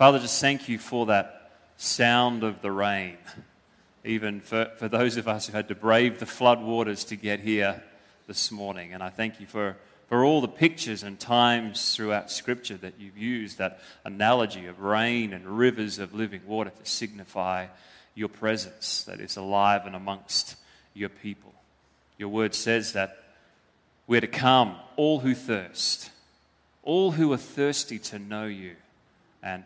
Father, just thank you for that sound of the rain, even for, for those of us who had to brave the flood waters to get here this morning. And I thank you for, for all the pictures and times throughout Scripture that you've used, that analogy of rain and rivers of living water to signify your presence that is alive and amongst your people. Your word says that we're to come, all who thirst, all who are thirsty to know you, and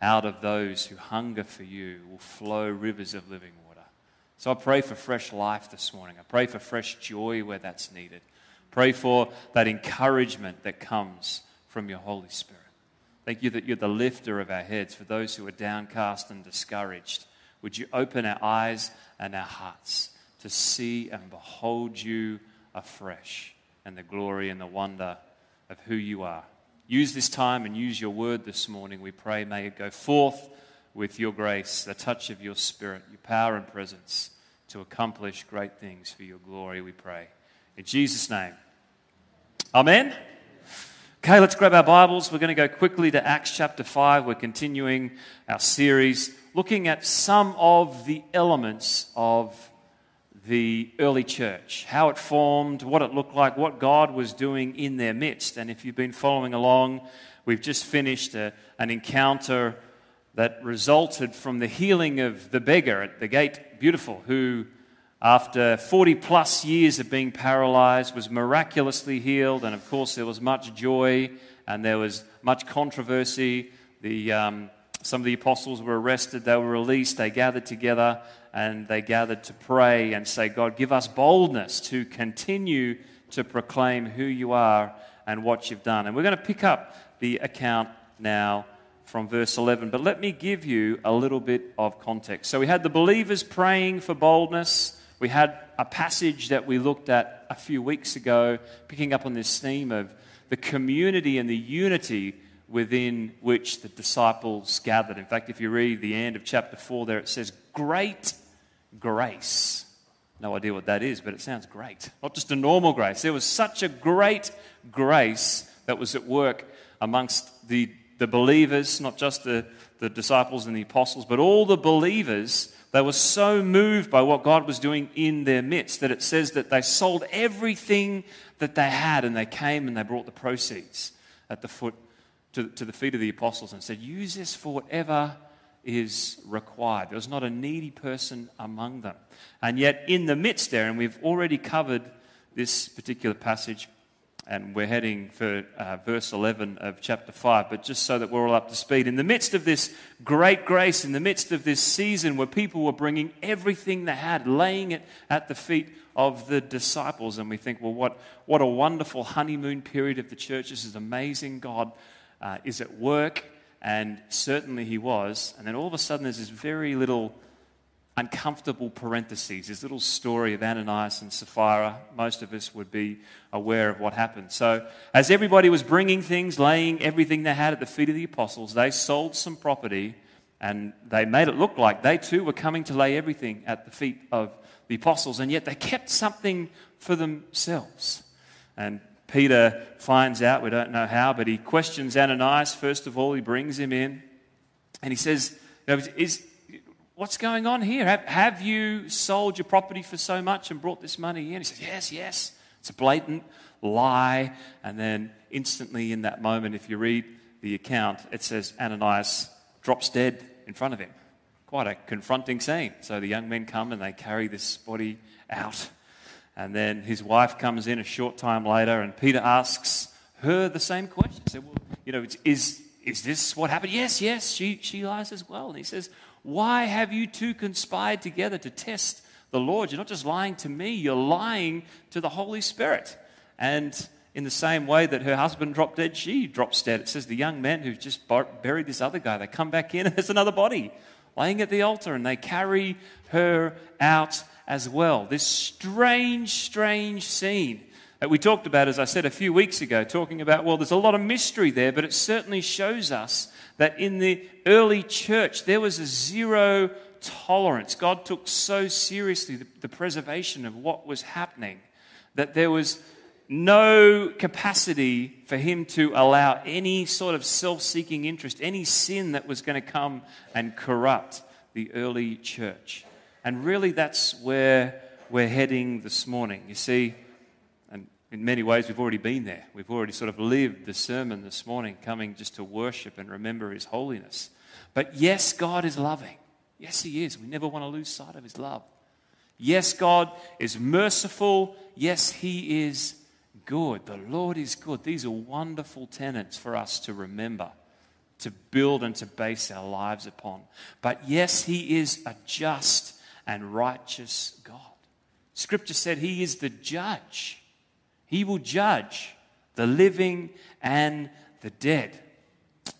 out of those who hunger for you will flow rivers of living water. So I pray for fresh life this morning. I pray for fresh joy where that's needed. Pray for that encouragement that comes from your Holy Spirit. Thank you that you're the lifter of our heads for those who are downcast and discouraged. Would you open our eyes and our hearts to see and behold you afresh and the glory and the wonder of who you are? Use this time and use your word this morning. We pray, may it go forth with your grace, the touch of your spirit, your power and presence to accomplish great things for your glory, we pray. In Jesus' name. Amen. Okay, let's grab our Bibles. We're going to go quickly to Acts chapter 5. We're continuing our series looking at some of the elements of the early church, how it formed, what it looked like, what God was doing in their midst. And if you've been following along, we've just finished a, an encounter that resulted from the healing of the beggar at the gate, beautiful, who, after 40 plus years of being paralyzed, was miraculously healed. And of course, there was much joy and there was much controversy. The um, some of the apostles were arrested, they were released, they gathered together and they gathered to pray and say, God, give us boldness to continue to proclaim who you are and what you've done. And we're going to pick up the account now from verse 11. But let me give you a little bit of context. So we had the believers praying for boldness. We had a passage that we looked at a few weeks ago, picking up on this theme of the community and the unity within which the disciples gathered. In fact, if you read the end of chapter 4 there, it says, Great grace. No idea what that is, but it sounds great. Not just a normal grace. There was such a great grace that was at work amongst the, the believers, not just the, the disciples and the apostles, but all the believers. They were so moved by what God was doing in their midst that it says that they sold everything that they had and they came and they brought the proceeds at the foot to, to the feet of the apostles and said, Use this for whatever is required. There was not a needy person among them. And yet, in the midst there, and we've already covered this particular passage, and we're heading for uh, verse 11 of chapter 5, but just so that we're all up to speed. In the midst of this great grace, in the midst of this season where people were bringing everything they had, laying it at the feet of the disciples, and we think, well, what, what a wonderful honeymoon period of the church. This is amazing. God uh, is at work, and certainly he was. And then all of a sudden, there's this very little uncomfortable parentheses, this little story of Ananias and Sapphira. Most of us would be aware of what happened. So, as everybody was bringing things, laying everything they had at the feet of the apostles, they sold some property and they made it look like they too were coming to lay everything at the feet of the apostles, and yet they kept something for themselves. And Peter finds out, we don't know how, but he questions Ananias. First of all, he brings him in and he says, is, What's going on here? Have, have you sold your property for so much and brought this money in? He says, Yes, yes. It's a blatant lie. And then instantly in that moment, if you read the account, it says Ananias drops dead in front of him. Quite a confronting scene. So the young men come and they carry this body out. And then his wife comes in a short time later, and Peter asks her the same question. He said, Well, you know, is, is this what happened? Yes, yes, she, she lies as well. And he says, Why have you two conspired together to test the Lord? You're not just lying to me, you're lying to the Holy Spirit. And in the same way that her husband dropped dead, she drops dead. It says the young men who just buried this other guy, they come back in and there's another body laying at the altar and they carry her out as well. This strange, strange scene that we talked about, as I said a few weeks ago, talking about, well, there's a lot of mystery there, but it certainly shows us that in the early church, there was a zero tolerance. God took so seriously the, the preservation of what was happening that there was no capacity for him to allow any sort of self seeking interest, any sin that was going to come and corrupt the early church. And really, that's where we're heading this morning. You see, and in many ways, we've already been there. We've already sort of lived the sermon this morning, coming just to worship and remember his holiness. But yes, God is loving. Yes, he is. We never want to lose sight of his love. Yes, God is merciful. Yes, he is good. The Lord is good. These are wonderful tenets for us to remember, to build and to base our lives upon. But yes, He is a just and righteous God. Scripture said He is the judge, He will judge the living and the dead.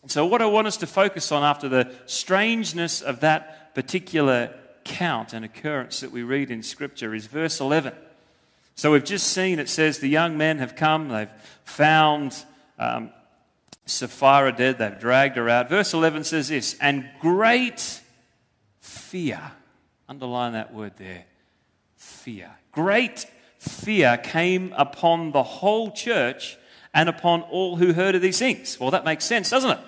So, what I want us to focus on after the strangeness of that particular count and occurrence that we read in Scripture is verse 11. So we've just seen it says the young men have come, they've found um, Sapphira dead, they've dragged her out. Verse 11 says this, and great fear, underline that word there, fear. Great fear came upon the whole church and upon all who heard of these things. Well, that makes sense, doesn't it?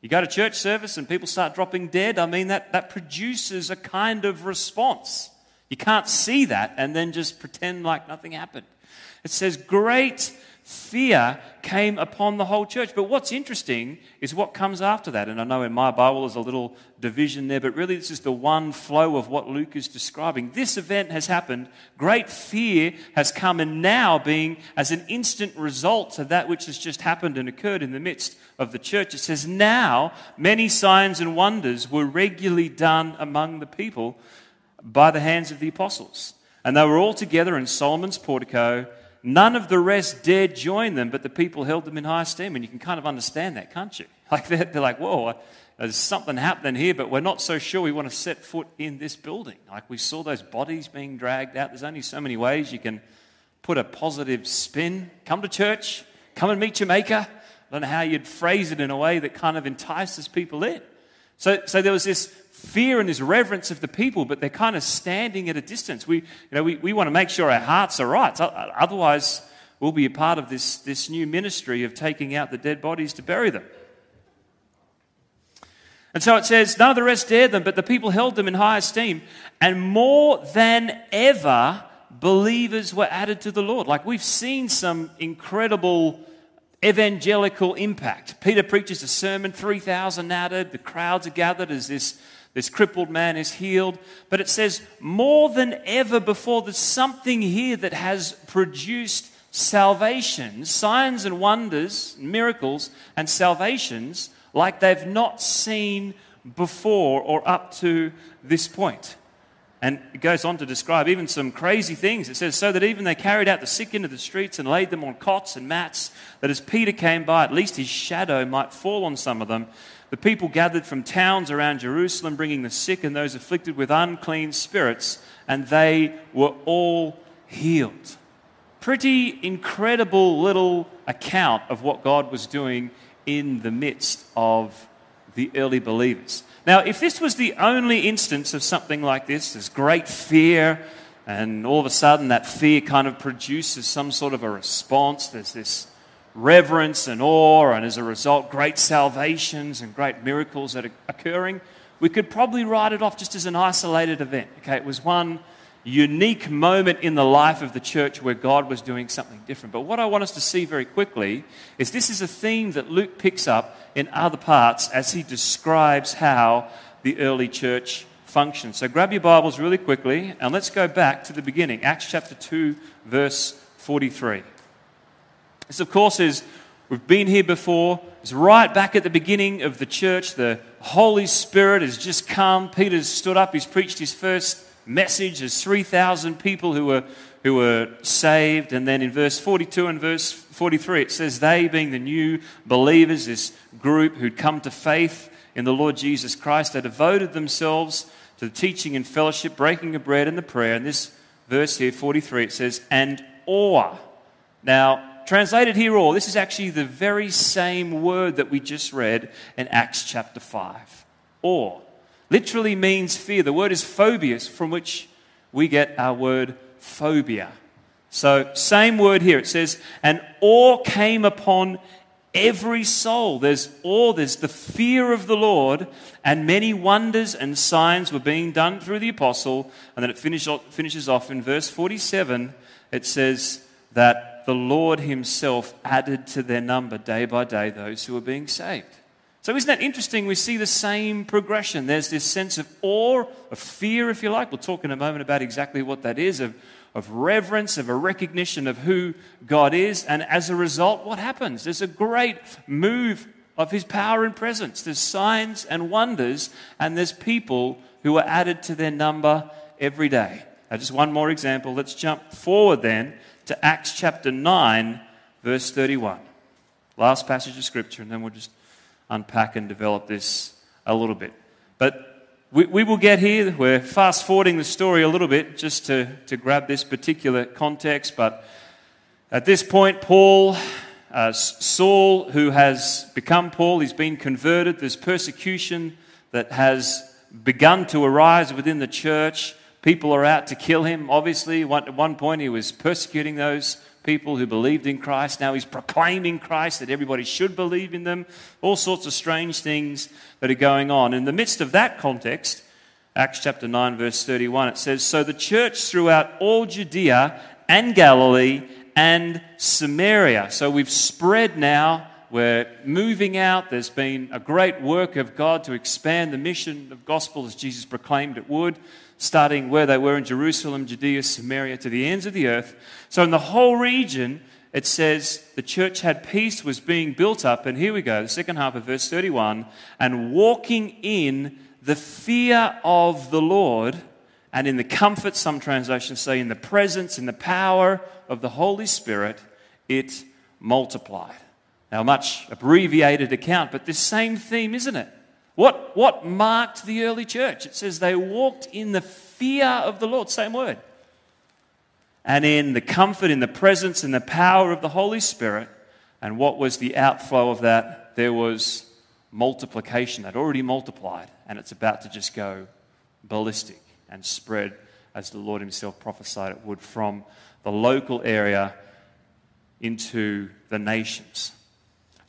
You go to church service and people start dropping dead. I mean, that, that produces a kind of response. You can't see that and then just pretend like nothing happened. It says, Great fear came upon the whole church. But what's interesting is what comes after that. And I know in my Bible there's a little division there, but really this is the one flow of what Luke is describing. This event has happened. Great fear has come, and now being as an instant result of that which has just happened and occurred in the midst of the church, it says, Now many signs and wonders were regularly done among the people by the hands of the apostles. And they were all together in Solomon's portico. None of the rest dared join them, but the people held them in high esteem. And you can kind of understand that, can't you? Like they're, they're like, whoa, uh, there's something happening here, but we're not so sure we want to set foot in this building. Like we saw those bodies being dragged out. There's only so many ways you can put a positive spin. Come to church, come and meet maker. I don't know how you'd phrase it in a way that kind of entices people in. So, so there was this fear and this reverence of the people, but they're kind of standing at a distance. We, you know, we, we want to make sure our hearts are right. Uh, otherwise, we'll be a part of this, this new ministry of taking out the dead bodies to bury them. And so it says, none of the rest dared them, but the people held them in high esteem. And more than ever, believers were added to the Lord. Like we've seen some incredible evangelical impact. Peter preaches a sermon, 3,000 added, the crowds are gathered as this this crippled man is healed. But it says, more than ever before, there's something here that has produced salvation, signs and wonders, miracles and salvations like they've not seen before or up to this point. And it goes on to describe even some crazy things. It says, So that even they carried out the sick into the streets and laid them on cots and mats, that as Peter came by, at least his shadow might fall on some of them. The people gathered from towns around Jerusalem, bringing the sick and those afflicted with unclean spirits, and they were all healed. Pretty incredible little account of what God was doing in the midst of the early believers. Now, if this was the only instance of something like this, there's great fear, and all of a sudden that fear kind of produces some sort of a response. There's this reverence and awe, and as a result, great salvations and great miracles that are occurring, we could probably write it off just as an isolated event. Okay, it was one unique moment in the life of the church where God was doing something different. But what I want us to see very quickly is this is a theme that Luke picks up in other parts as he describes how the early church functioned. So grab your Bibles really quickly and let's go back to the beginning, Acts chapter 2, verse 43. This, of course, is we've been here before. It's right back at the beginning of the church. The Holy Spirit has just come. Peter's stood up. He's preached his first message. There's 3,000 people who were, who were saved. And then in verse 42 and verse 43, it says, They, being the new believers, this group who'd come to faith in the Lord Jesus Christ, they devoted themselves to the teaching and fellowship, breaking of bread and the prayer. And this verse here, 43, it says, And awe. Now, Translated here, all, this is actually the very same word that we just read in Acts chapter 5. Awe literally means fear. The word is phobos, from which we get our word phobia. So, same word here. It says, and awe came upon every soul. There's awe, there's the fear of the Lord, and many wonders and signs were being done through the apostle. And then it finish, finishes off in verse 47. It says that the Lord himself added to their number day by day those who were being saved. So, isn't that interesting? We see the same progression. There's this sense of awe, of fear, if you like. We'll talk in a moment about exactly what that is, of of reverence, of a recognition of who God is. And as a result, what happens? There's a great move of his power and presence. There's signs and wonders, and there's people who are added to their number every day. Now, just one more example. Let's jump forward then to Acts chapter 9, verse 31. Last passage of scripture, and then we'll just unpack and develop this a little bit. But we, we will get here. We're fast forwarding the story a little bit just to, to grab this particular context. But at this point, Paul, uh, Saul, who has become Paul, he's been converted. There's persecution that has begun to arise within the church. People are out to kill him. Obviously, at one point, he was persecuting those people who believed in Christ. Now he's proclaiming Christ, that everybody should believe in them. All sorts of strange things that are going on. In the midst of that context, Acts chapter 9, verse 31, it says So the church throughout all Judea and Galilee and Samaria. So we've spread now. We're moving out. There's been a great work of God to expand the mission of gospel as Jesus proclaimed it would starting where they were in Jerusalem, Judea, Samaria, to the ends of the earth. So, in the whole region, it says the church had peace, was being built up. And here we go, the second half of verse 31 and walking in the fear of the Lord and in the comfort, some translations say, in the presence, in the power of the Holy Spirit, it multiplied. Now, much abbreviated account, but this same theme, isn't it? What, what marked the early church? It says they walked in the fear of the Lord, same word. And in the comfort, in the presence, in the power of the Holy Spirit. And what was the outflow of that? There was multiplication that already multiplied, and it's about to just go ballistic and spread as the Lord Himself prophesied it would from the local area into the nations.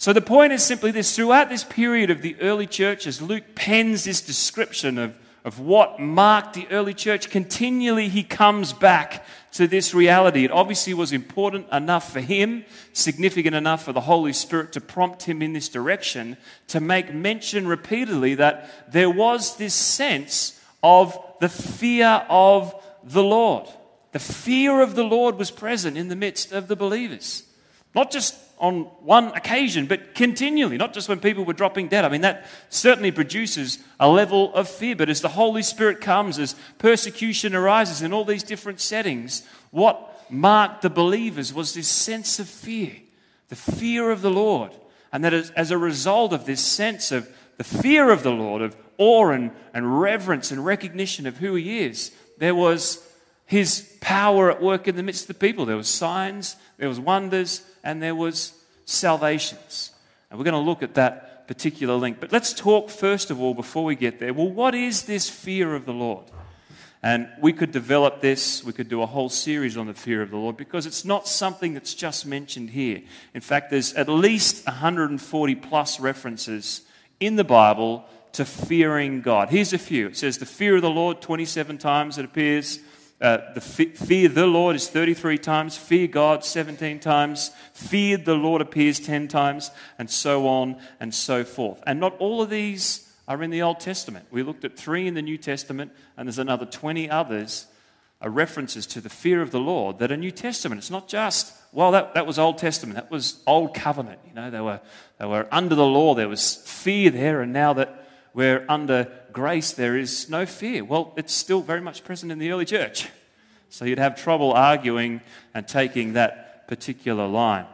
So the point is simply this throughout this period of the early church, as Luke pens this description of, of what marked the early church, continually he comes back to this reality. It obviously was important enough for him, significant enough for the Holy Spirit to prompt him in this direction, to make mention repeatedly that there was this sense of the fear of the Lord. The fear of the Lord was present in the midst of the believers. Not just on one occasion, but continually, not just when people were dropping dead. I mean, that certainly produces a level of fear. But as the Holy Spirit comes, as persecution arises in all these different settings, what marked the believers was this sense of fear, the fear of the Lord. And that as a result of this sense of the fear of the Lord, of awe and, and reverence and recognition of who He is, there was His power at work in the midst of the people. There was signs, there was wonders, and there was salvations. And we're going to look at that particular link. But let's talk first of all, before we get there, well, what is this fear of the Lord? And we could develop this, we could do a whole series on the fear of the Lord because it's not something that's just mentioned here. In fact, there's at least 140 plus references in the Bible to fearing God. Here's a few. It says the fear of the Lord 27 times it appears. Uh, the fear the Lord is 33 times, fear God 17 times, fear the Lord appears 10 times, and so on and so forth. And not all of these are in the Old Testament. We looked at three in the New Testament, and there's another 20 others are references to the fear of the Lord that are New Testament. It's not just, well, that, that was Old Testament, that was Old Covenant. You know, they were, they were under the law, there was fear there, and now that we're under grace, there is no fear. Well, it's still very much present in the early church. So you'd have trouble arguing and taking that particular line.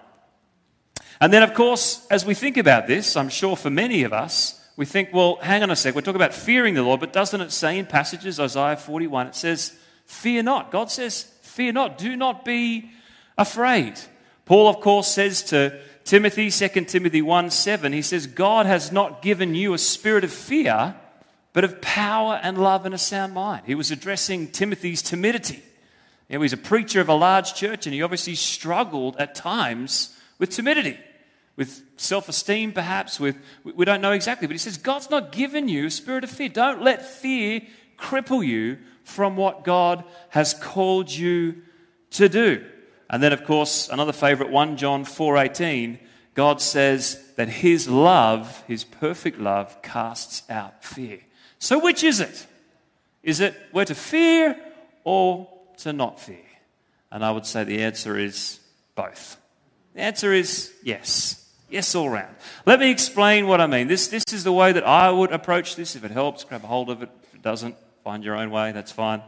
And then, of course, as we think about this, I'm sure for many of us, we think, well, hang on a sec, we're talking about fearing the Lord, but doesn't it say in passages, Isaiah 41, it says, fear not. God says, fear not, do not be afraid. Paul, of course, says to Timothy, 2 Timothy 1 7, he says, God has not given you a spirit of fear, but of power and love and a sound mind. He was addressing Timothy's timidity. You know, a preacher of a large church, and he obviously struggled at times with timidity, with self esteem, perhaps. With we don't know exactly, but he says God's not given you a spirit of fear. Don't let fear cripple you from what God has called you to do. And then, of course, another favorite, 1 John 4:18, God says that His love, His perfect love, casts out fear. So, which is it? Is it we're to fear or to not fear? And I would say the answer is both. The answer is yes. Yes, all round. Let me explain what I mean. This, this is the way that I would approach this. If it helps, grab a hold of it. If it doesn't, find your own way. That's fine.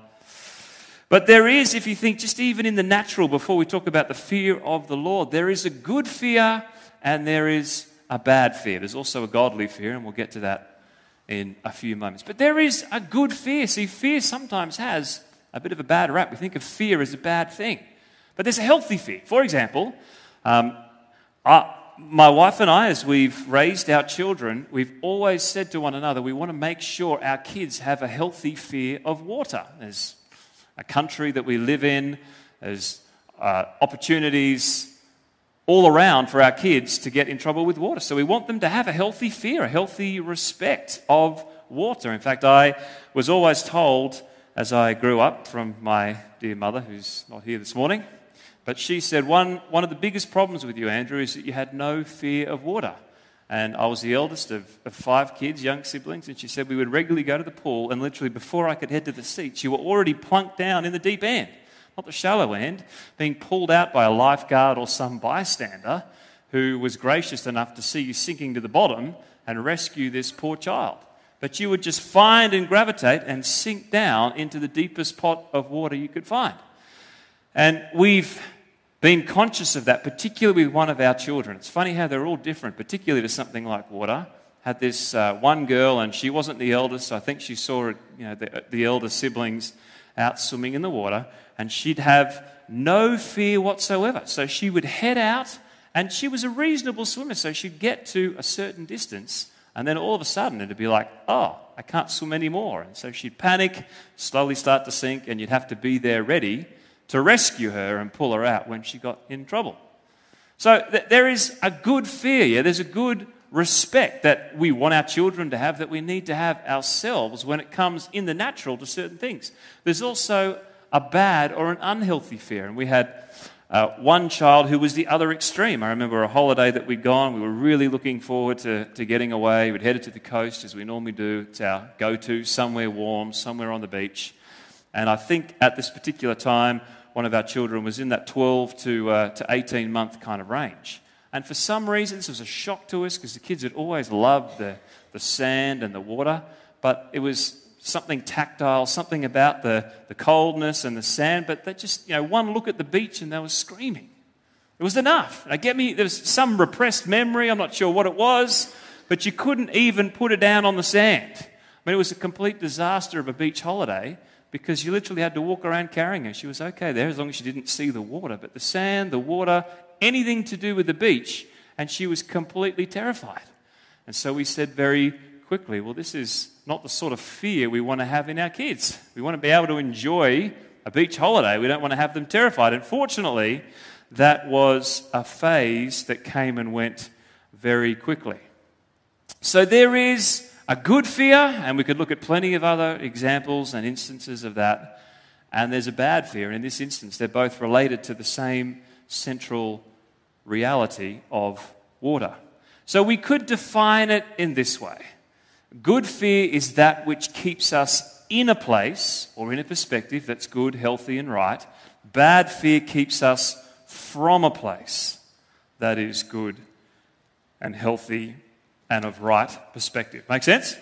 But there is, if you think just even in the natural, before we talk about the fear of the Lord, there is a good fear and there is a bad fear. There's also a godly fear, and we'll get to that in a few moments. But there is a good fear. See, fear sometimes has a bit of a bad rap. We think of fear as a bad thing. But there's a healthy fear. For example, um, my wife and I, as we've raised our children, we've always said to one another, we want to make sure our kids have a healthy fear of water. There's a country that we live in, there's uh, opportunities all around for our kids to get in trouble with water. So we want them to have a healthy fear, a healthy respect of water. In fact, I was always told as I grew up from my dear mother, who's not here this morning, but she said, one, one of the biggest problems with you, Andrew, is that you had no fear of water. And I was the eldest of, of, five kids, young siblings, and she said we would regularly go to the pool, and literally before I could head to the seats, you were already plunked down in the deep end, not the shallow end, being pulled out by a lifeguard or some bystander who was gracious enough to see you sinking to the bottom and rescue this poor child. But you would just find and gravitate and sink down into the deepest pot of water you could find. And we've been conscious of that, particularly with one of our children. It's funny how they're all different, particularly to something like water. Had this uh, one girl, and she wasn't the eldest, so I think she saw you know, the, the elder siblings out swimming in the water, and she'd have no fear whatsoever. So she would head out, and she was a reasonable swimmer, so she'd get to a certain distance, and then all of a sudden it'd be like, oh, I can't swim anymore. And so she'd panic, slowly start to sink, and you'd have to be there ready to rescue her and pull her out when she got in trouble. So th- there is a good fear, yeah? There's a good respect that we want our children to have, that we need to have ourselves when it comes in the natural to certain things. There's also a bad or an unhealthy fear. And we had uh, one child who was the other extreme. I remember a holiday that we'd gone. We were really looking forward to, to getting away. We'd headed to the coast as we normally do. It's our go to, somewhere warm, somewhere on the beach. And I think at this particular time, one of our children was in that 12 to, uh, to 18 month kind of range. And for some reason, this was a shock to us because the kids had always loved the, the sand and the water, but it was something tactile, something about the, the coldness and the sand, but they just, you know, one look at the beach and they were screaming. It was enough. Now, get me, there was some repressed memory, I'm not sure what it was, but you couldn't even put it down on the sand. I mean, it was a complete disaster of a beach holiday because you literally had to walk around carrying her. She was okay there as long as she didn't see the water. But the sand, the water, anything to do with the beach, and she was completely terrified. And so we said very quickly, well, this is not the sort of fear we want to have in our kids. We want to be able to enjoy a beach holiday. We don't want to have them terrified. And fortunately, that was a phase that came and went very quickly. So there is a good fear, and we could look at plenty of other examples and instances of that. And there's a bad fear, and in this instance, they're both related to the same central reality of water. So we could define it in this way Good fear is that which keeps us in a place or in a perspective that's good, healthy, and right. Bad fear keeps us from a place that is good and healthy and of right perspective. Make sense?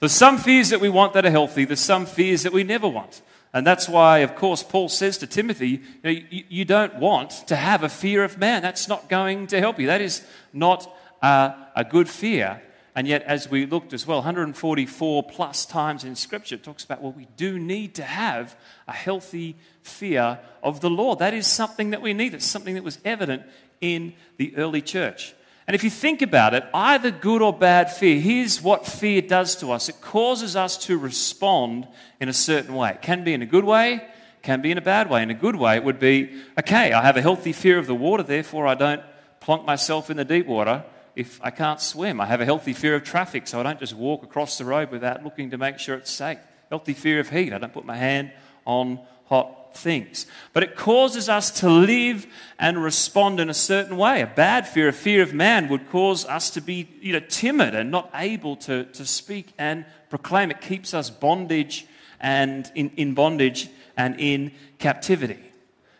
There's some fears that we want that are healthy, there's some fears that we never want. And that's why, of course, Paul says to Timothy, you, know, you, you don't want to have a fear of man. That's not going to help you. That is not a, a good fear. And yet, as we looked as well, 144 plus times in Scripture, talks about, well, we do need to have a healthy fear of the Lord. That is something that we need. It's something that was evident in the early church. And if you think about it, either good or bad fear, here's what fear does to us it causes us to respond in a certain way. It can be in a good way, can be in a bad way. In a good way, it would be okay, I have a healthy fear of the water, therefore I don't plonk myself in the deep water if I can't swim. I have a healthy fear of traffic, so I don't just walk across the road without looking to make sure it's safe. Healthy fear of heat, I don't put my hand on hot things. But it causes us to live and respond in a certain way. A bad fear, a fear of man, would cause us to be you know, timid and not able to, to speak and proclaim. It keeps us bondage and in, in bondage and in captivity.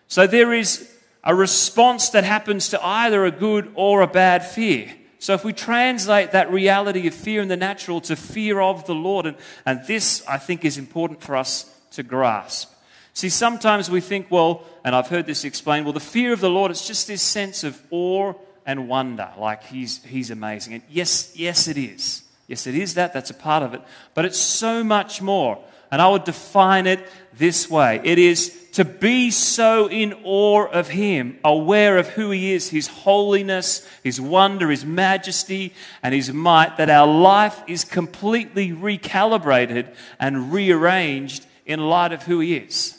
So there is a response that happens to either a good or a bad fear. So if we translate that reality of fear in the natural to fear of the Lord, and, and this I think is important for us to grasp. See, sometimes we think, well, and I've heard this explained, well, the fear of the Lord, it's just this sense of awe and wonder, like he's, he's amazing. And yes, yes, it is. Yes, it is that. That's a part of it. But it's so much more. And I would define it this way it is to be so in awe of Him, aware of who He is, His holiness, His wonder, His majesty, and His might, that our life is completely recalibrated and rearranged in light of who He is.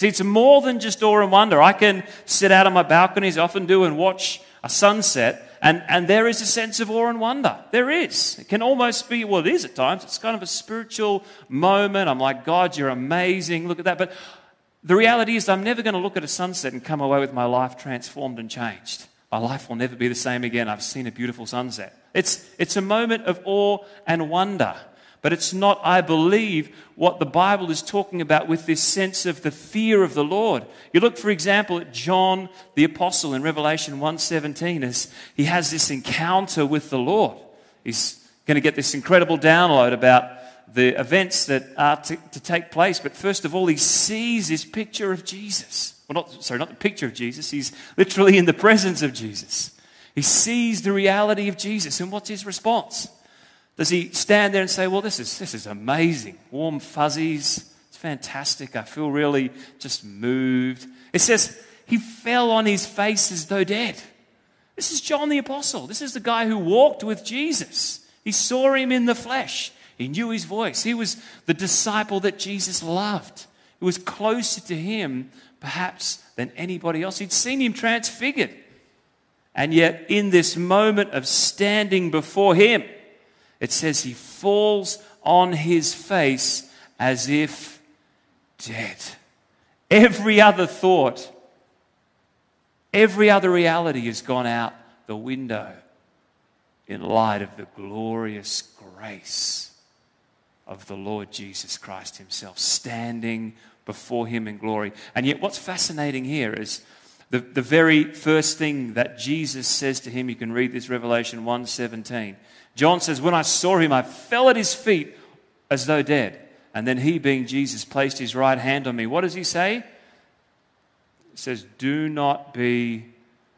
See, it's more than just awe and wonder. I can sit out on my I often do, and watch a sunset, and, and there is a sense of awe and wonder. There is. It can almost be, well, it is at times. It's kind of a spiritual moment. I'm like, God, you're amazing. Look at that. But the reality is, I'm never going to look at a sunset and come away with my life transformed and changed. My life will never be the same again. I've seen a beautiful sunset. It's, it's a moment of awe and wonder. But it's not, I believe, what the Bible is talking about with this sense of the fear of the Lord. You look, for example, at John the Apostle in Revelation 1.17 as he has this encounter with the Lord. He's going to get this incredible download about the events that are to, to take place. But first of all, he sees this picture of Jesus. Well, not, sorry, not the picture of Jesus. He's literally in the presence of Jesus. He sees the reality of Jesus. And what's his response? Does he stand there and say, Well, this is, this is amazing? Warm fuzzies. It's fantastic. I feel really just moved. It says, He fell on his face as though dead. This is John the Apostle. This is the guy who walked with Jesus. He saw him in the flesh. He knew his voice. He was the disciple that Jesus loved. He was closer to him, perhaps, than anybody else. He'd seen him transfigured. And yet, in this moment of standing before him, it says he falls on his face as if dead. Every other thought, every other reality has gone out the window in light of the glorious grace of the Lord Jesus Christ Himself, standing before Him in glory. And yet, what's fascinating here is the, the very first thing that Jesus says to him, you can read this Revelation 1:17. John says, When I saw him, I fell at his feet as though dead. And then he, being Jesus, placed his right hand on me. What does he say? He says, Do not be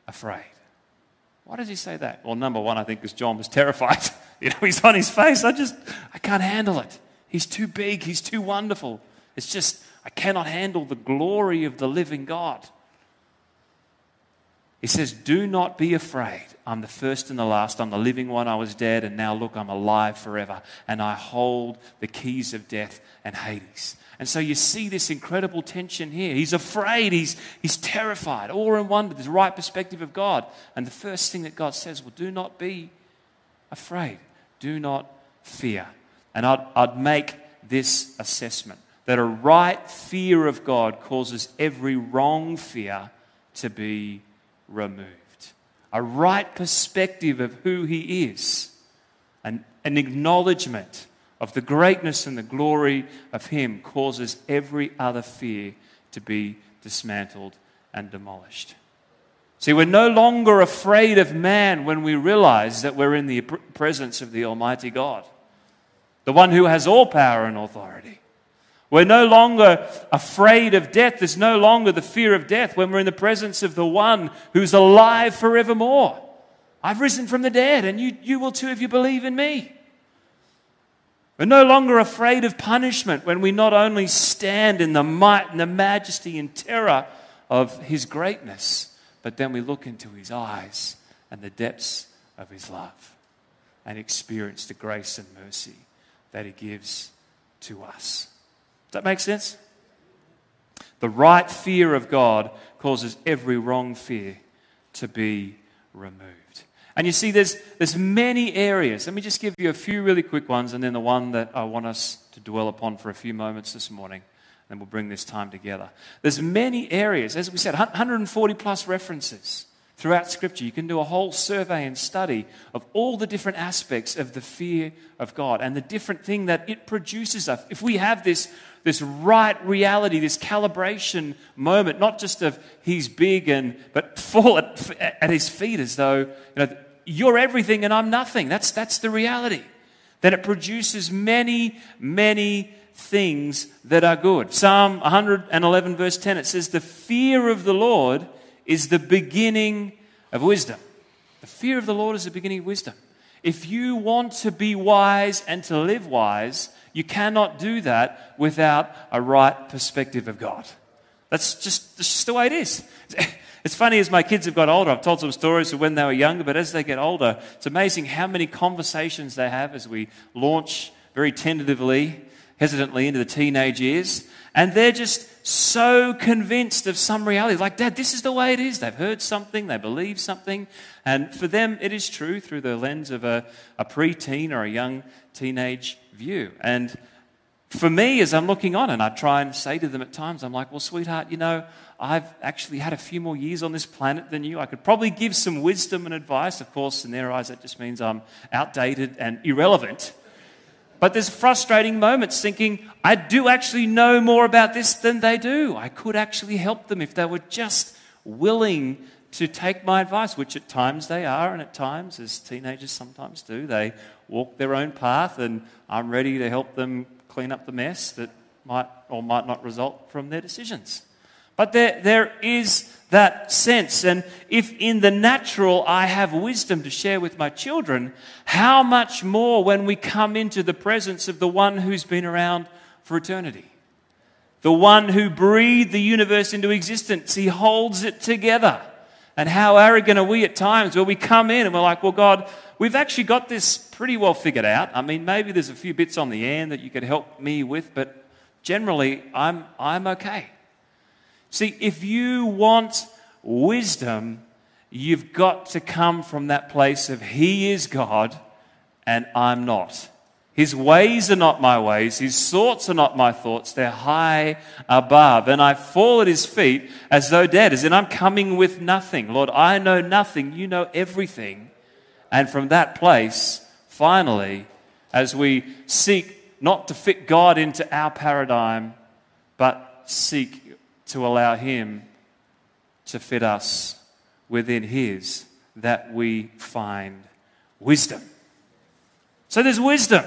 afraid. Why does he say that? Well, number one, I think because John was terrified. you know, he's on his face. I just, I can't handle it. He's too big. He's too wonderful. It's just, I cannot handle the glory of the living God. He says, Do not be afraid. I'm the first and the last. I'm the living one. I was dead, and now look, I'm alive forever. And I hold the keys of death and Hades. And so you see this incredible tension here. He's afraid, he's, he's terrified, awe and wonder, this right perspective of God. And the first thing that God says, Well, do not be afraid. Do not fear. And I'd, I'd make this assessment that a right fear of God causes every wrong fear to be removed. A right perspective of who He is, an, an acknowledgement of the greatness and the glory of Him causes every other fear to be dismantled and demolished. See, we're no longer afraid of man when we realize that we're in the presence of the Almighty God, the one who has all power and authority. We're no longer afraid of death. There's no longer the fear of death when we're in the presence of the one who's alive forevermore. I've risen from the dead, and you, you will too if you believe in me. We're no longer afraid of punishment when we not only stand in the might and the majesty and terror of his greatness, but then we look into his eyes and the depths of his love and experience the grace and mercy that he gives to us. Does that make sense? The right fear of God causes every wrong fear to be removed. And you see, there's, there's many areas. Let me just give you a few really quick ones, and then the one that I want us to dwell upon for a few moments this morning. And we'll bring this time together. There's many areas, as we said, 140 plus references throughout Scripture. You can do a whole survey and study of all the different aspects of the fear of God and the different thing that it produces. If we have this, this right reality, this calibration moment, not just of He's big and but fall at, at His feet as though you know you're everything and I'm nothing. That's that's the reality. Then it produces many, many things that are good. Psalm 111, verse 10, it says, The fear of the Lord is the beginning of wisdom. The fear of the Lord is the beginning of wisdom. If you want to be wise and to live wise, you cannot do that without a right perspective of God. That's just, that's just the way it is. It's funny as my kids have got older, I've told some stories of when they were younger, but as they get older, it's amazing how many conversations they have as we launch very tentatively hesitantly into the teenage years, and they're just so convinced of some reality. Like, Dad, this is the way it is. They've heard something, they believe something, and for them, it is true through the lens of a, a preteen or a young teenage view. And for me, as I'm looking on, and I try and say to them at times, I'm like, well, sweetheart, you know, I've actually had a few more years on this planet than you. I could probably give some wisdom and advice. Of course, in their eyes, that just means I'm outdated and irrelevant. But there's frustrating moments thinking, I do actually know more about this than they do. I could actually help them if they were just willing to take my advice, which at times they are, and at times, as teenagers sometimes do, they walk their own path, and I'm ready to help them clean up the mess that might or might not result from their decisions. But there, there is that sense. And if in the natural I have wisdom to share with my children, how much more when we come into the presence of the one who's been around for eternity? The one who breathed the universe into existence, he holds it together. And how arrogant are we at times where we come in and we're like, well, God, we've actually got this pretty well figured out. I mean, maybe there's a few bits on the end that you could help me with, but generally, I'm, I'm okay. See, if you want wisdom, you've got to come from that place of He is God and I'm not. His ways are not my ways. His thoughts are not my thoughts. They're high above. And I fall at his feet as though dead, as in I'm coming with nothing. Lord, I know nothing. You know everything. And from that place, finally, as we seek not to fit God into our paradigm, but seek to allow Him to fit us within His, that we find wisdom. So there's wisdom.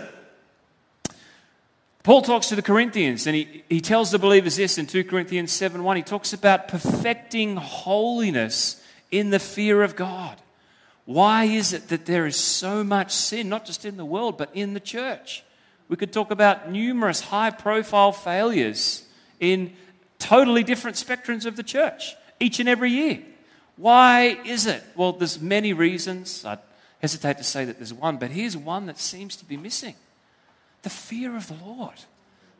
Paul talks to the Corinthians and he, he tells the believers this in 2 Corinthians 7 1. He talks about perfecting holiness in the fear of God. Why is it that there is so much sin, not just in the world, but in the church? We could talk about numerous high profile failures in totally different spectrums of the church each and every year. Why is it? Well, there's many reasons. I hesitate to say that there's one, but here's one that seems to be missing the fear of the Lord.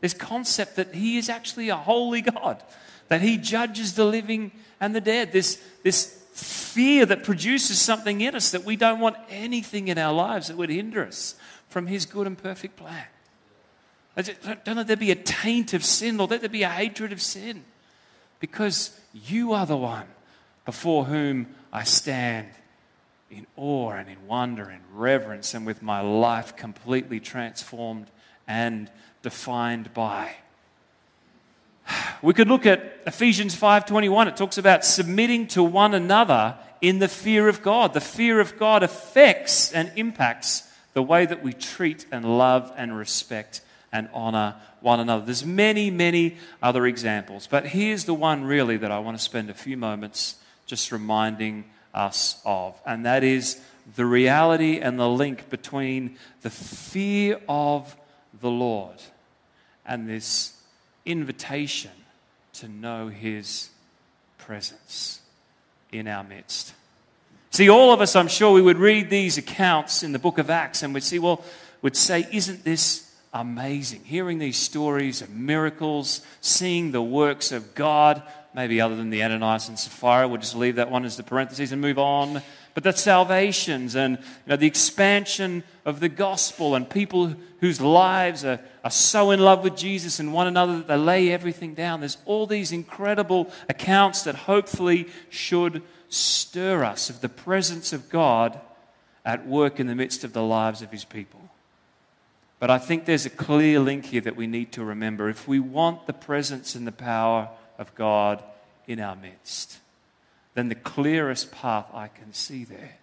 This concept that He is actually a holy God, that He judges the living and the dead. This, this fear that produces something in us that we don't want anything in our lives that would hinder us from His good and perfect plan. Don't let there be a taint of sin, or let there be a hatred of sin. Because you are the one before whom I stand in awe and in wonder and reverence, and with my life completely transformed and defined by. We could look at Ephesians 5:21. It talks about submitting to one another in the fear of God. The fear of God affects and impacts the way that we treat and love and respect and honor one another. There's many, many other examples, but here's the one really that I want to spend a few moments just reminding us of, and that is the reality and the link between the fear of the Lord and this invitation to know His presence in our midst. See, all of us, I'm sure, we would read these accounts in the book of Acts and we'd see, well, would say, isn't this amazing? Hearing these stories of miracles, seeing the works of God, maybe other than the Ananias and Sapphira, we'll just leave that one as the parentheses and move on. But the salvations and you know, the expansion of the gospel and people whose lives are, are so in love with Jesus and one another that they lay everything down. There's all these incredible accounts that hopefully should stir us of the presence of God at work in the midst of the lives of his people. But I think there's a clear link here that we need to remember. If we want the presence and the power of God in our midst, then the clearest path I can see there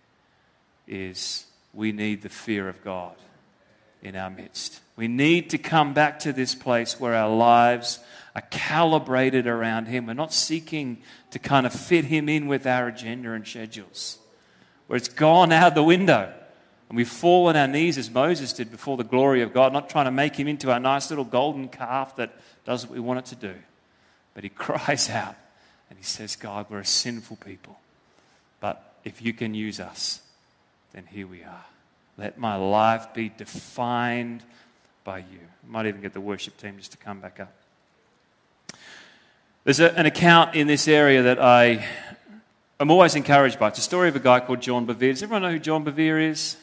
is we need the fear of God in our midst. We need to come back to this place where our lives are calibrated around Him. We're not seeking to kind of fit Him in with our agenda and schedules, where it's gone out the window. And we fall on our knees as Moses did before the glory of God, not trying to make Him into our nice little golden calf that does what we want it to do. But He cries out and He says, God, we're a sinful people. But if you can use us, then here we are. Let my life be defined by you. I might even get the worship team just to come back up. There's a, an account in this area that I am always encouraged by. It's a story of a guy called John Bevere. Does everyone know who John Bevere is?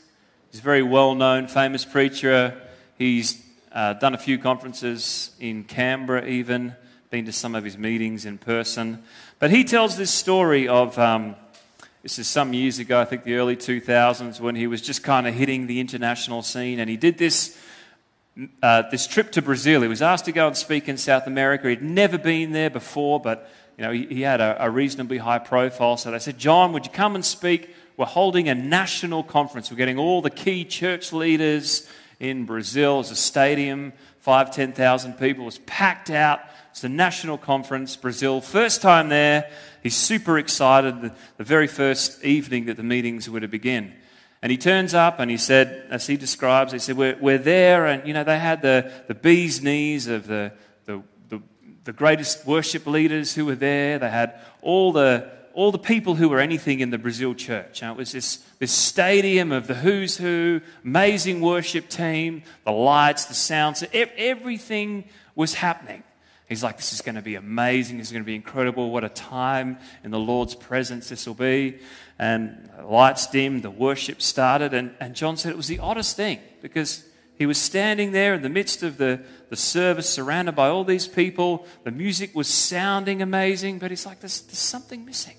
He's a very well known, famous preacher. He's uh, done a few conferences in Canberra, even, been to some of his meetings in person. But he tells this story of um, this is some years ago, I think the early 2000s, when he was just kind of hitting the international scene. And he did this uh, this trip to Brazil. He was asked to go and speak in South America. He'd never been there before, but you know, he, he had a, a, reasonably high profile. So they said, John, would you come and speak? We're holding a national conference. We're getting all the key church leaders in Brazil. It's a stadium, five, 10,000 people. It was packed out. It's a national conference, Brazil. First time there. He's super excited the, the very first evening that the meetings were to begin. And he turns up and he said, as he describes, he said, We're, we're there. And, you know, they had the, the bee's knees of the, the, the, the greatest worship leaders who were there. They had all the, all the people who were anything in the Brazil church. And it was this, this stadium of the who's who, amazing worship team, the lights, the sounds, everything was happening. He's like, This is going to be amazing. This is going to be incredible. What a time in the Lord's presence this will be and lights dimmed, the worship started, and, and John said it was the oddest thing because he was standing there in the midst of the, the service, surrounded by all these people. The music was sounding amazing, but he's like, there's, there's something missing.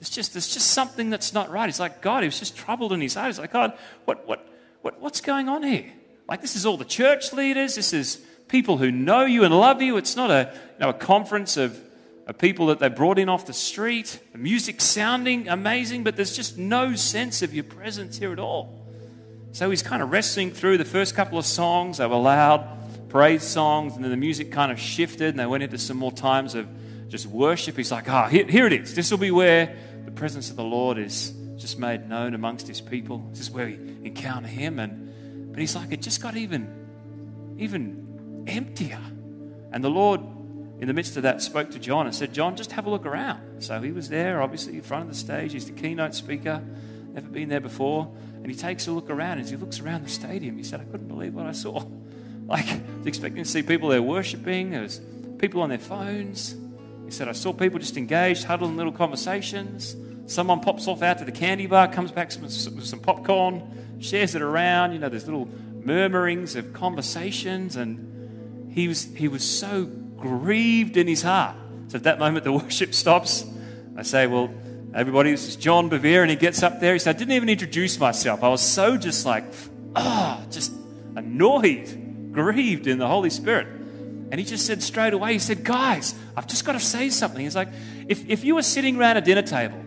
There's just, there's just something that's not right. He's like, God, he was just troubled in his heart. He's like, God, what, what, what, what's going on here? Like, this is all the church leaders. This is people who know you and love you. It's not a, you know, a conference of of people that they brought in off the street, the music sounding amazing, but there's just no sense of your presence here at all. So he's kind of wrestling through the first couple of songs. They were loud praise songs, and then the music kind of shifted, and they went into some more times of just worship. He's like, ah, oh, here, here it is. This will be where the presence of the Lord is just made known amongst his people. This is where we encounter him. And but he's like, it just got even, even emptier. And the Lord in the midst of that, spoke to John and said, John, just have a look around. So he was there, obviously, in front of the stage. He's the keynote speaker, never been there before. And he takes a look around. As he looks around the stadium, he said, I couldn't believe what I saw. Like, expecting to see people there worshiping. There was people on their phones. He said, I saw people just engaged, huddling little conversations. Someone pops off out to the candy bar, comes back with some popcorn, shares it around. You know, there's little murmurings of conversations. And he was, he was so grieved in his heart. So at that moment, the worship stops. I say, Well, everybody, this is John Bevere. And he gets up there. He said, I didn't even introduce myself. I was so just like, ah, oh, just annoyed, grieved in the Holy Spirit. And he just said straight away, he said, Guys, I've just got to say something. He's like, if, if you were sitting around a dinner table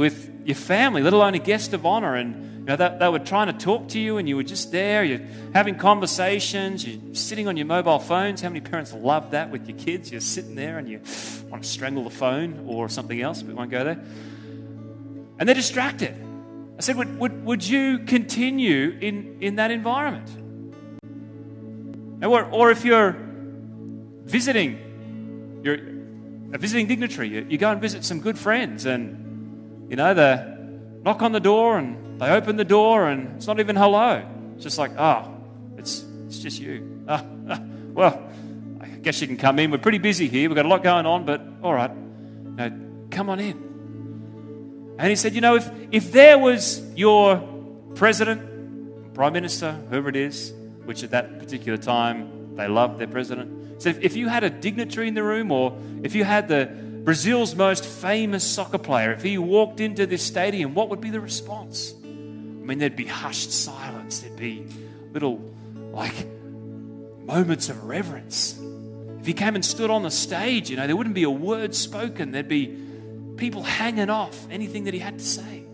with your family, let alone a guest of honor, and you know, they, they were trying to talk to you and you were just there, you're having conversations, you're sitting on your mobile phones. How many parents love that with your kids? You're sitting there and you want to strangle the phone or something else, but won't go there. And they're distracted. I said, would, would, would you continue in, in that environment? Or, or if you're visiting, you're a visiting dignitary, you, you go and visit some good friends and, you know, they knock on the door and they open the door and it's not even hello. It's just like, oh, it's, it's just you. Ah, well, I guess you can come in. We're pretty busy here. We've got a lot going on, but all right. Come on in. And he said, you know, if, if there was your president, prime minister, whoever it is, which at that particular time they loved their president. So if, if you had a dignitary in the room or if you had the Brazil's most famous soccer player, if he walked into this stadium, what would be the response? I mean, there'd be hushed silence, there'd be little, like, moments of reverence. If he came and stood on the stage, you know, there wouldn't be a word spoken, there'd be people hanging off anything that he had to say.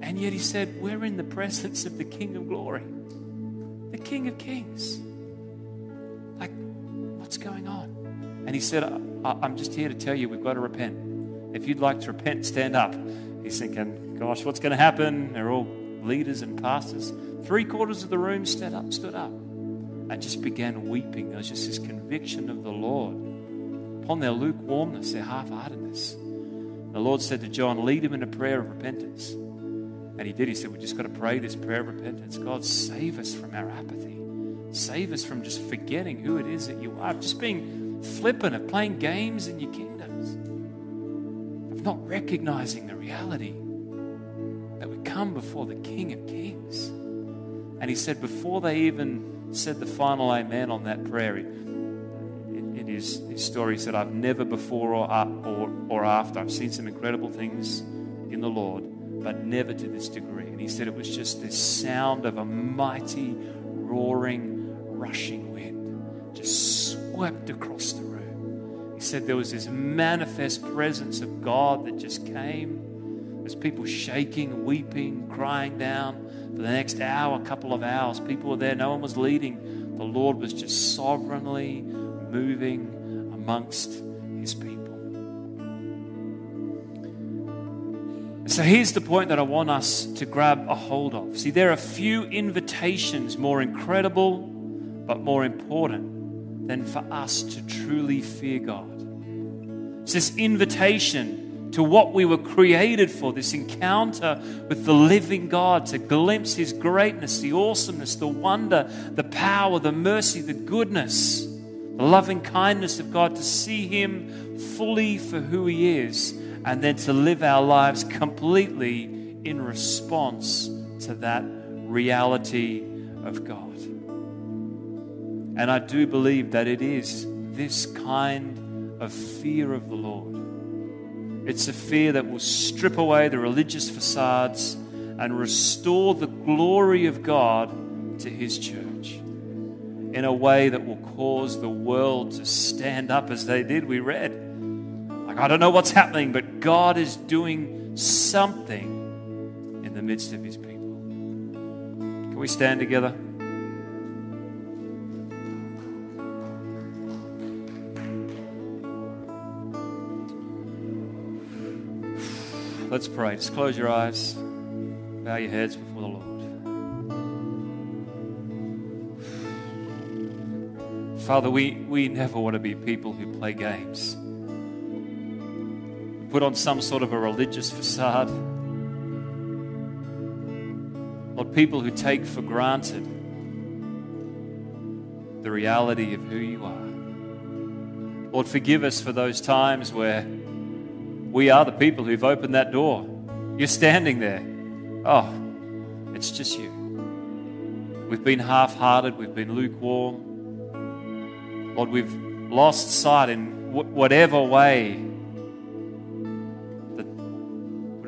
And yet he said, We're in the presence of the King of glory, the King of kings. Like, what's going on? And he said, I'm just here to tell you we've got to repent. If you'd like to repent, stand up. He's thinking, gosh, what's going to happen? They're all leaders and pastors. Three quarters of the room stood up, stood up, and just began weeping. There was just this conviction of the Lord upon their lukewarmness, their half-heartedness. The Lord said to John, lead him in a prayer of repentance. And he did. He said, We've just got to pray this prayer of repentance. God, save us from our apathy. Save us from just forgetting who it is that you are. Just being flippant, of playing games in your kingdoms, of not recognizing the reality that we come before the King of Kings. And he said, before they even said the final amen on that prayer, in his, his story, he said, I've never before or, or, or after, I've seen some incredible things in the Lord, but never to this degree. And he said it was just this sound of a mighty, roaring, rushing wind, just swept across the room. He said there was this manifest presence of God that just came. There's people shaking, weeping, crying down. For the next hour, a couple of hours, people were there. No one was leading. The Lord was just sovereignly moving amongst his people. So here's the point that I want us to grab a hold of. See, there are few invitations more incredible but more important than for us to truly fear God. It's this invitation to what we were created for, this encounter with the living God, to glimpse His greatness, the awesomeness, the wonder, the power, the mercy, the goodness, the loving kindness of God, to see Him fully for who He is, and then to live our lives completely in response to that reality of God. And I do believe that it is this kind of fear of the Lord. It's a fear that will strip away the religious facades and restore the glory of God to His church in a way that will cause the world to stand up as they did. We read. Like, I don't know what's happening, but God is doing something in the midst of His people. Can we stand together? Let's pray. Just close your eyes, bow your heads before the Lord. Father, we, we never want to be people who play games, put on some sort of a religious facade, or people who take for granted the reality of who you are. Lord, forgive us for those times where we are the people who've opened that door. You're standing there. Oh, it's just you. We've been half hearted, we've been lukewarm. Lord, we've lost sight in whatever way that,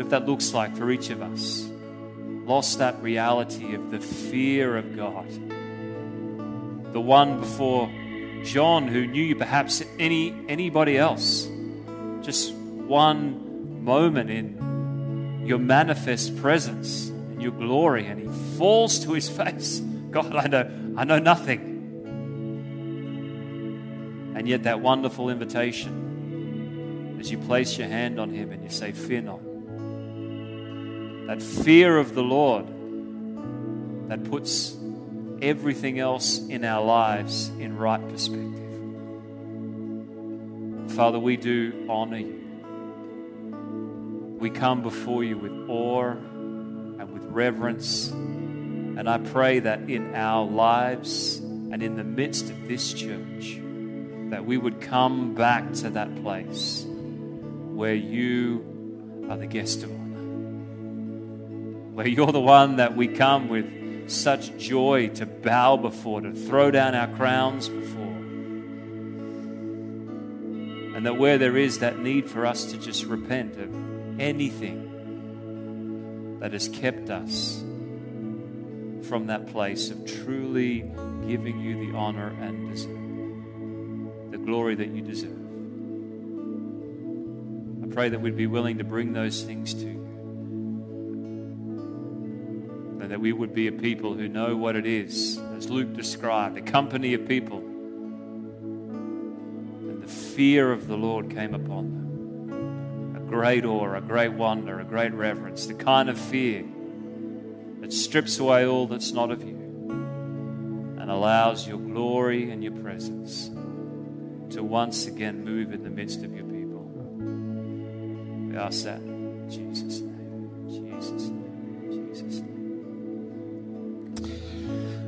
if that looks like for each of us. Lost that reality of the fear of God. The one before John who knew you perhaps any anybody else. Just one moment in your manifest presence and your glory, and he falls to his face. God, I know, I know nothing. And yet, that wonderful invitation as you place your hand on him and you say, Fear not. That fear of the Lord that puts everything else in our lives in right perspective. Father, we do honor you. We come before you with awe and with reverence. And I pray that in our lives and in the midst of this church, that we would come back to that place where you are the guest of honor, where you're the one that we come with such joy to bow before, to throw down our crowns before. And that where there is that need for us to just repent of anything that has kept us from that place of truly giving you the honor and deserve, the glory that you deserve. I pray that we'd be willing to bring those things to you. And that we would be a people who know what it is, as Luke described, a company of people And the fear of the Lord came upon them. Great awe, a great wonder, a great reverence, the kind of fear that strips away all that's not of you and allows your glory and your presence to once again move in the midst of your people. We ask that in Jesus' name. Jesus' name. Jesus' name.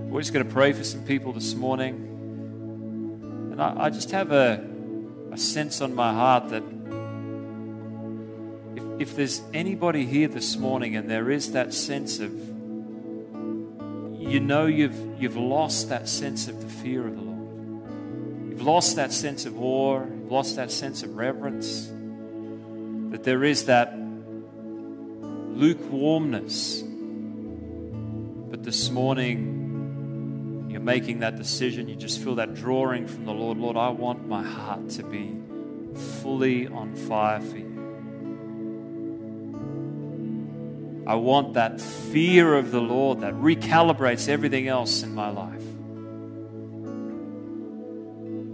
We're just going to pray for some people this morning. And I, I just have a a sense on my heart that if, there's anybody here this morning and there is that sense of, you know, you've, you've lost that sense of the fear of the Lord, you've lost that sense of awe, you've lost that sense of reverence, that there is that lukewarmness. But this morning, you're making that decision, you just feel that drawing from the Lord. Lord, I want my heart to be fully on fire for you. I want that fear of the Lord that recalibrates everything else in my life.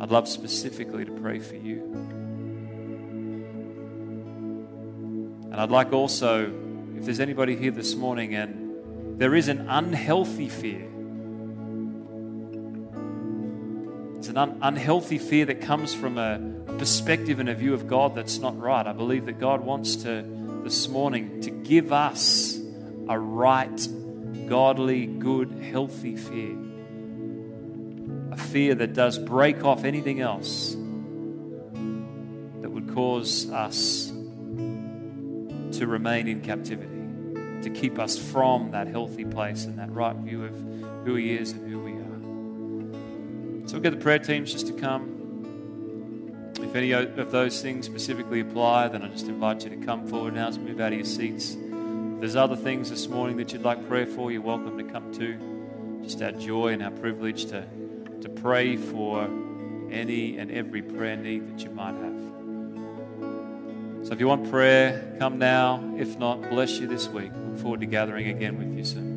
I'd love specifically to pray for you. And I'd like also, if there's anybody here this morning and there is an unhealthy fear, It's an un- unhealthy fear that comes from a, a perspective and a view of God that's not right. I believe that God wants to, this morning, to give us a right, godly, good, healthy fear. A fear that does break off anything else that would cause us to remain in captivity, to keep us from that healthy place and that right view of who He is and who we are. So we'll get the prayer teams just to come. If any of those things specifically apply, then I just invite you to come forward now as move out of your seats. If there's other things this morning that you'd like prayer for, you're welcome to come too. Just our joy and our privilege to, to pray for any and every prayer need that you might have. So if you want prayer, come now. If not, bless you this week. Look forward to gathering again with you soon.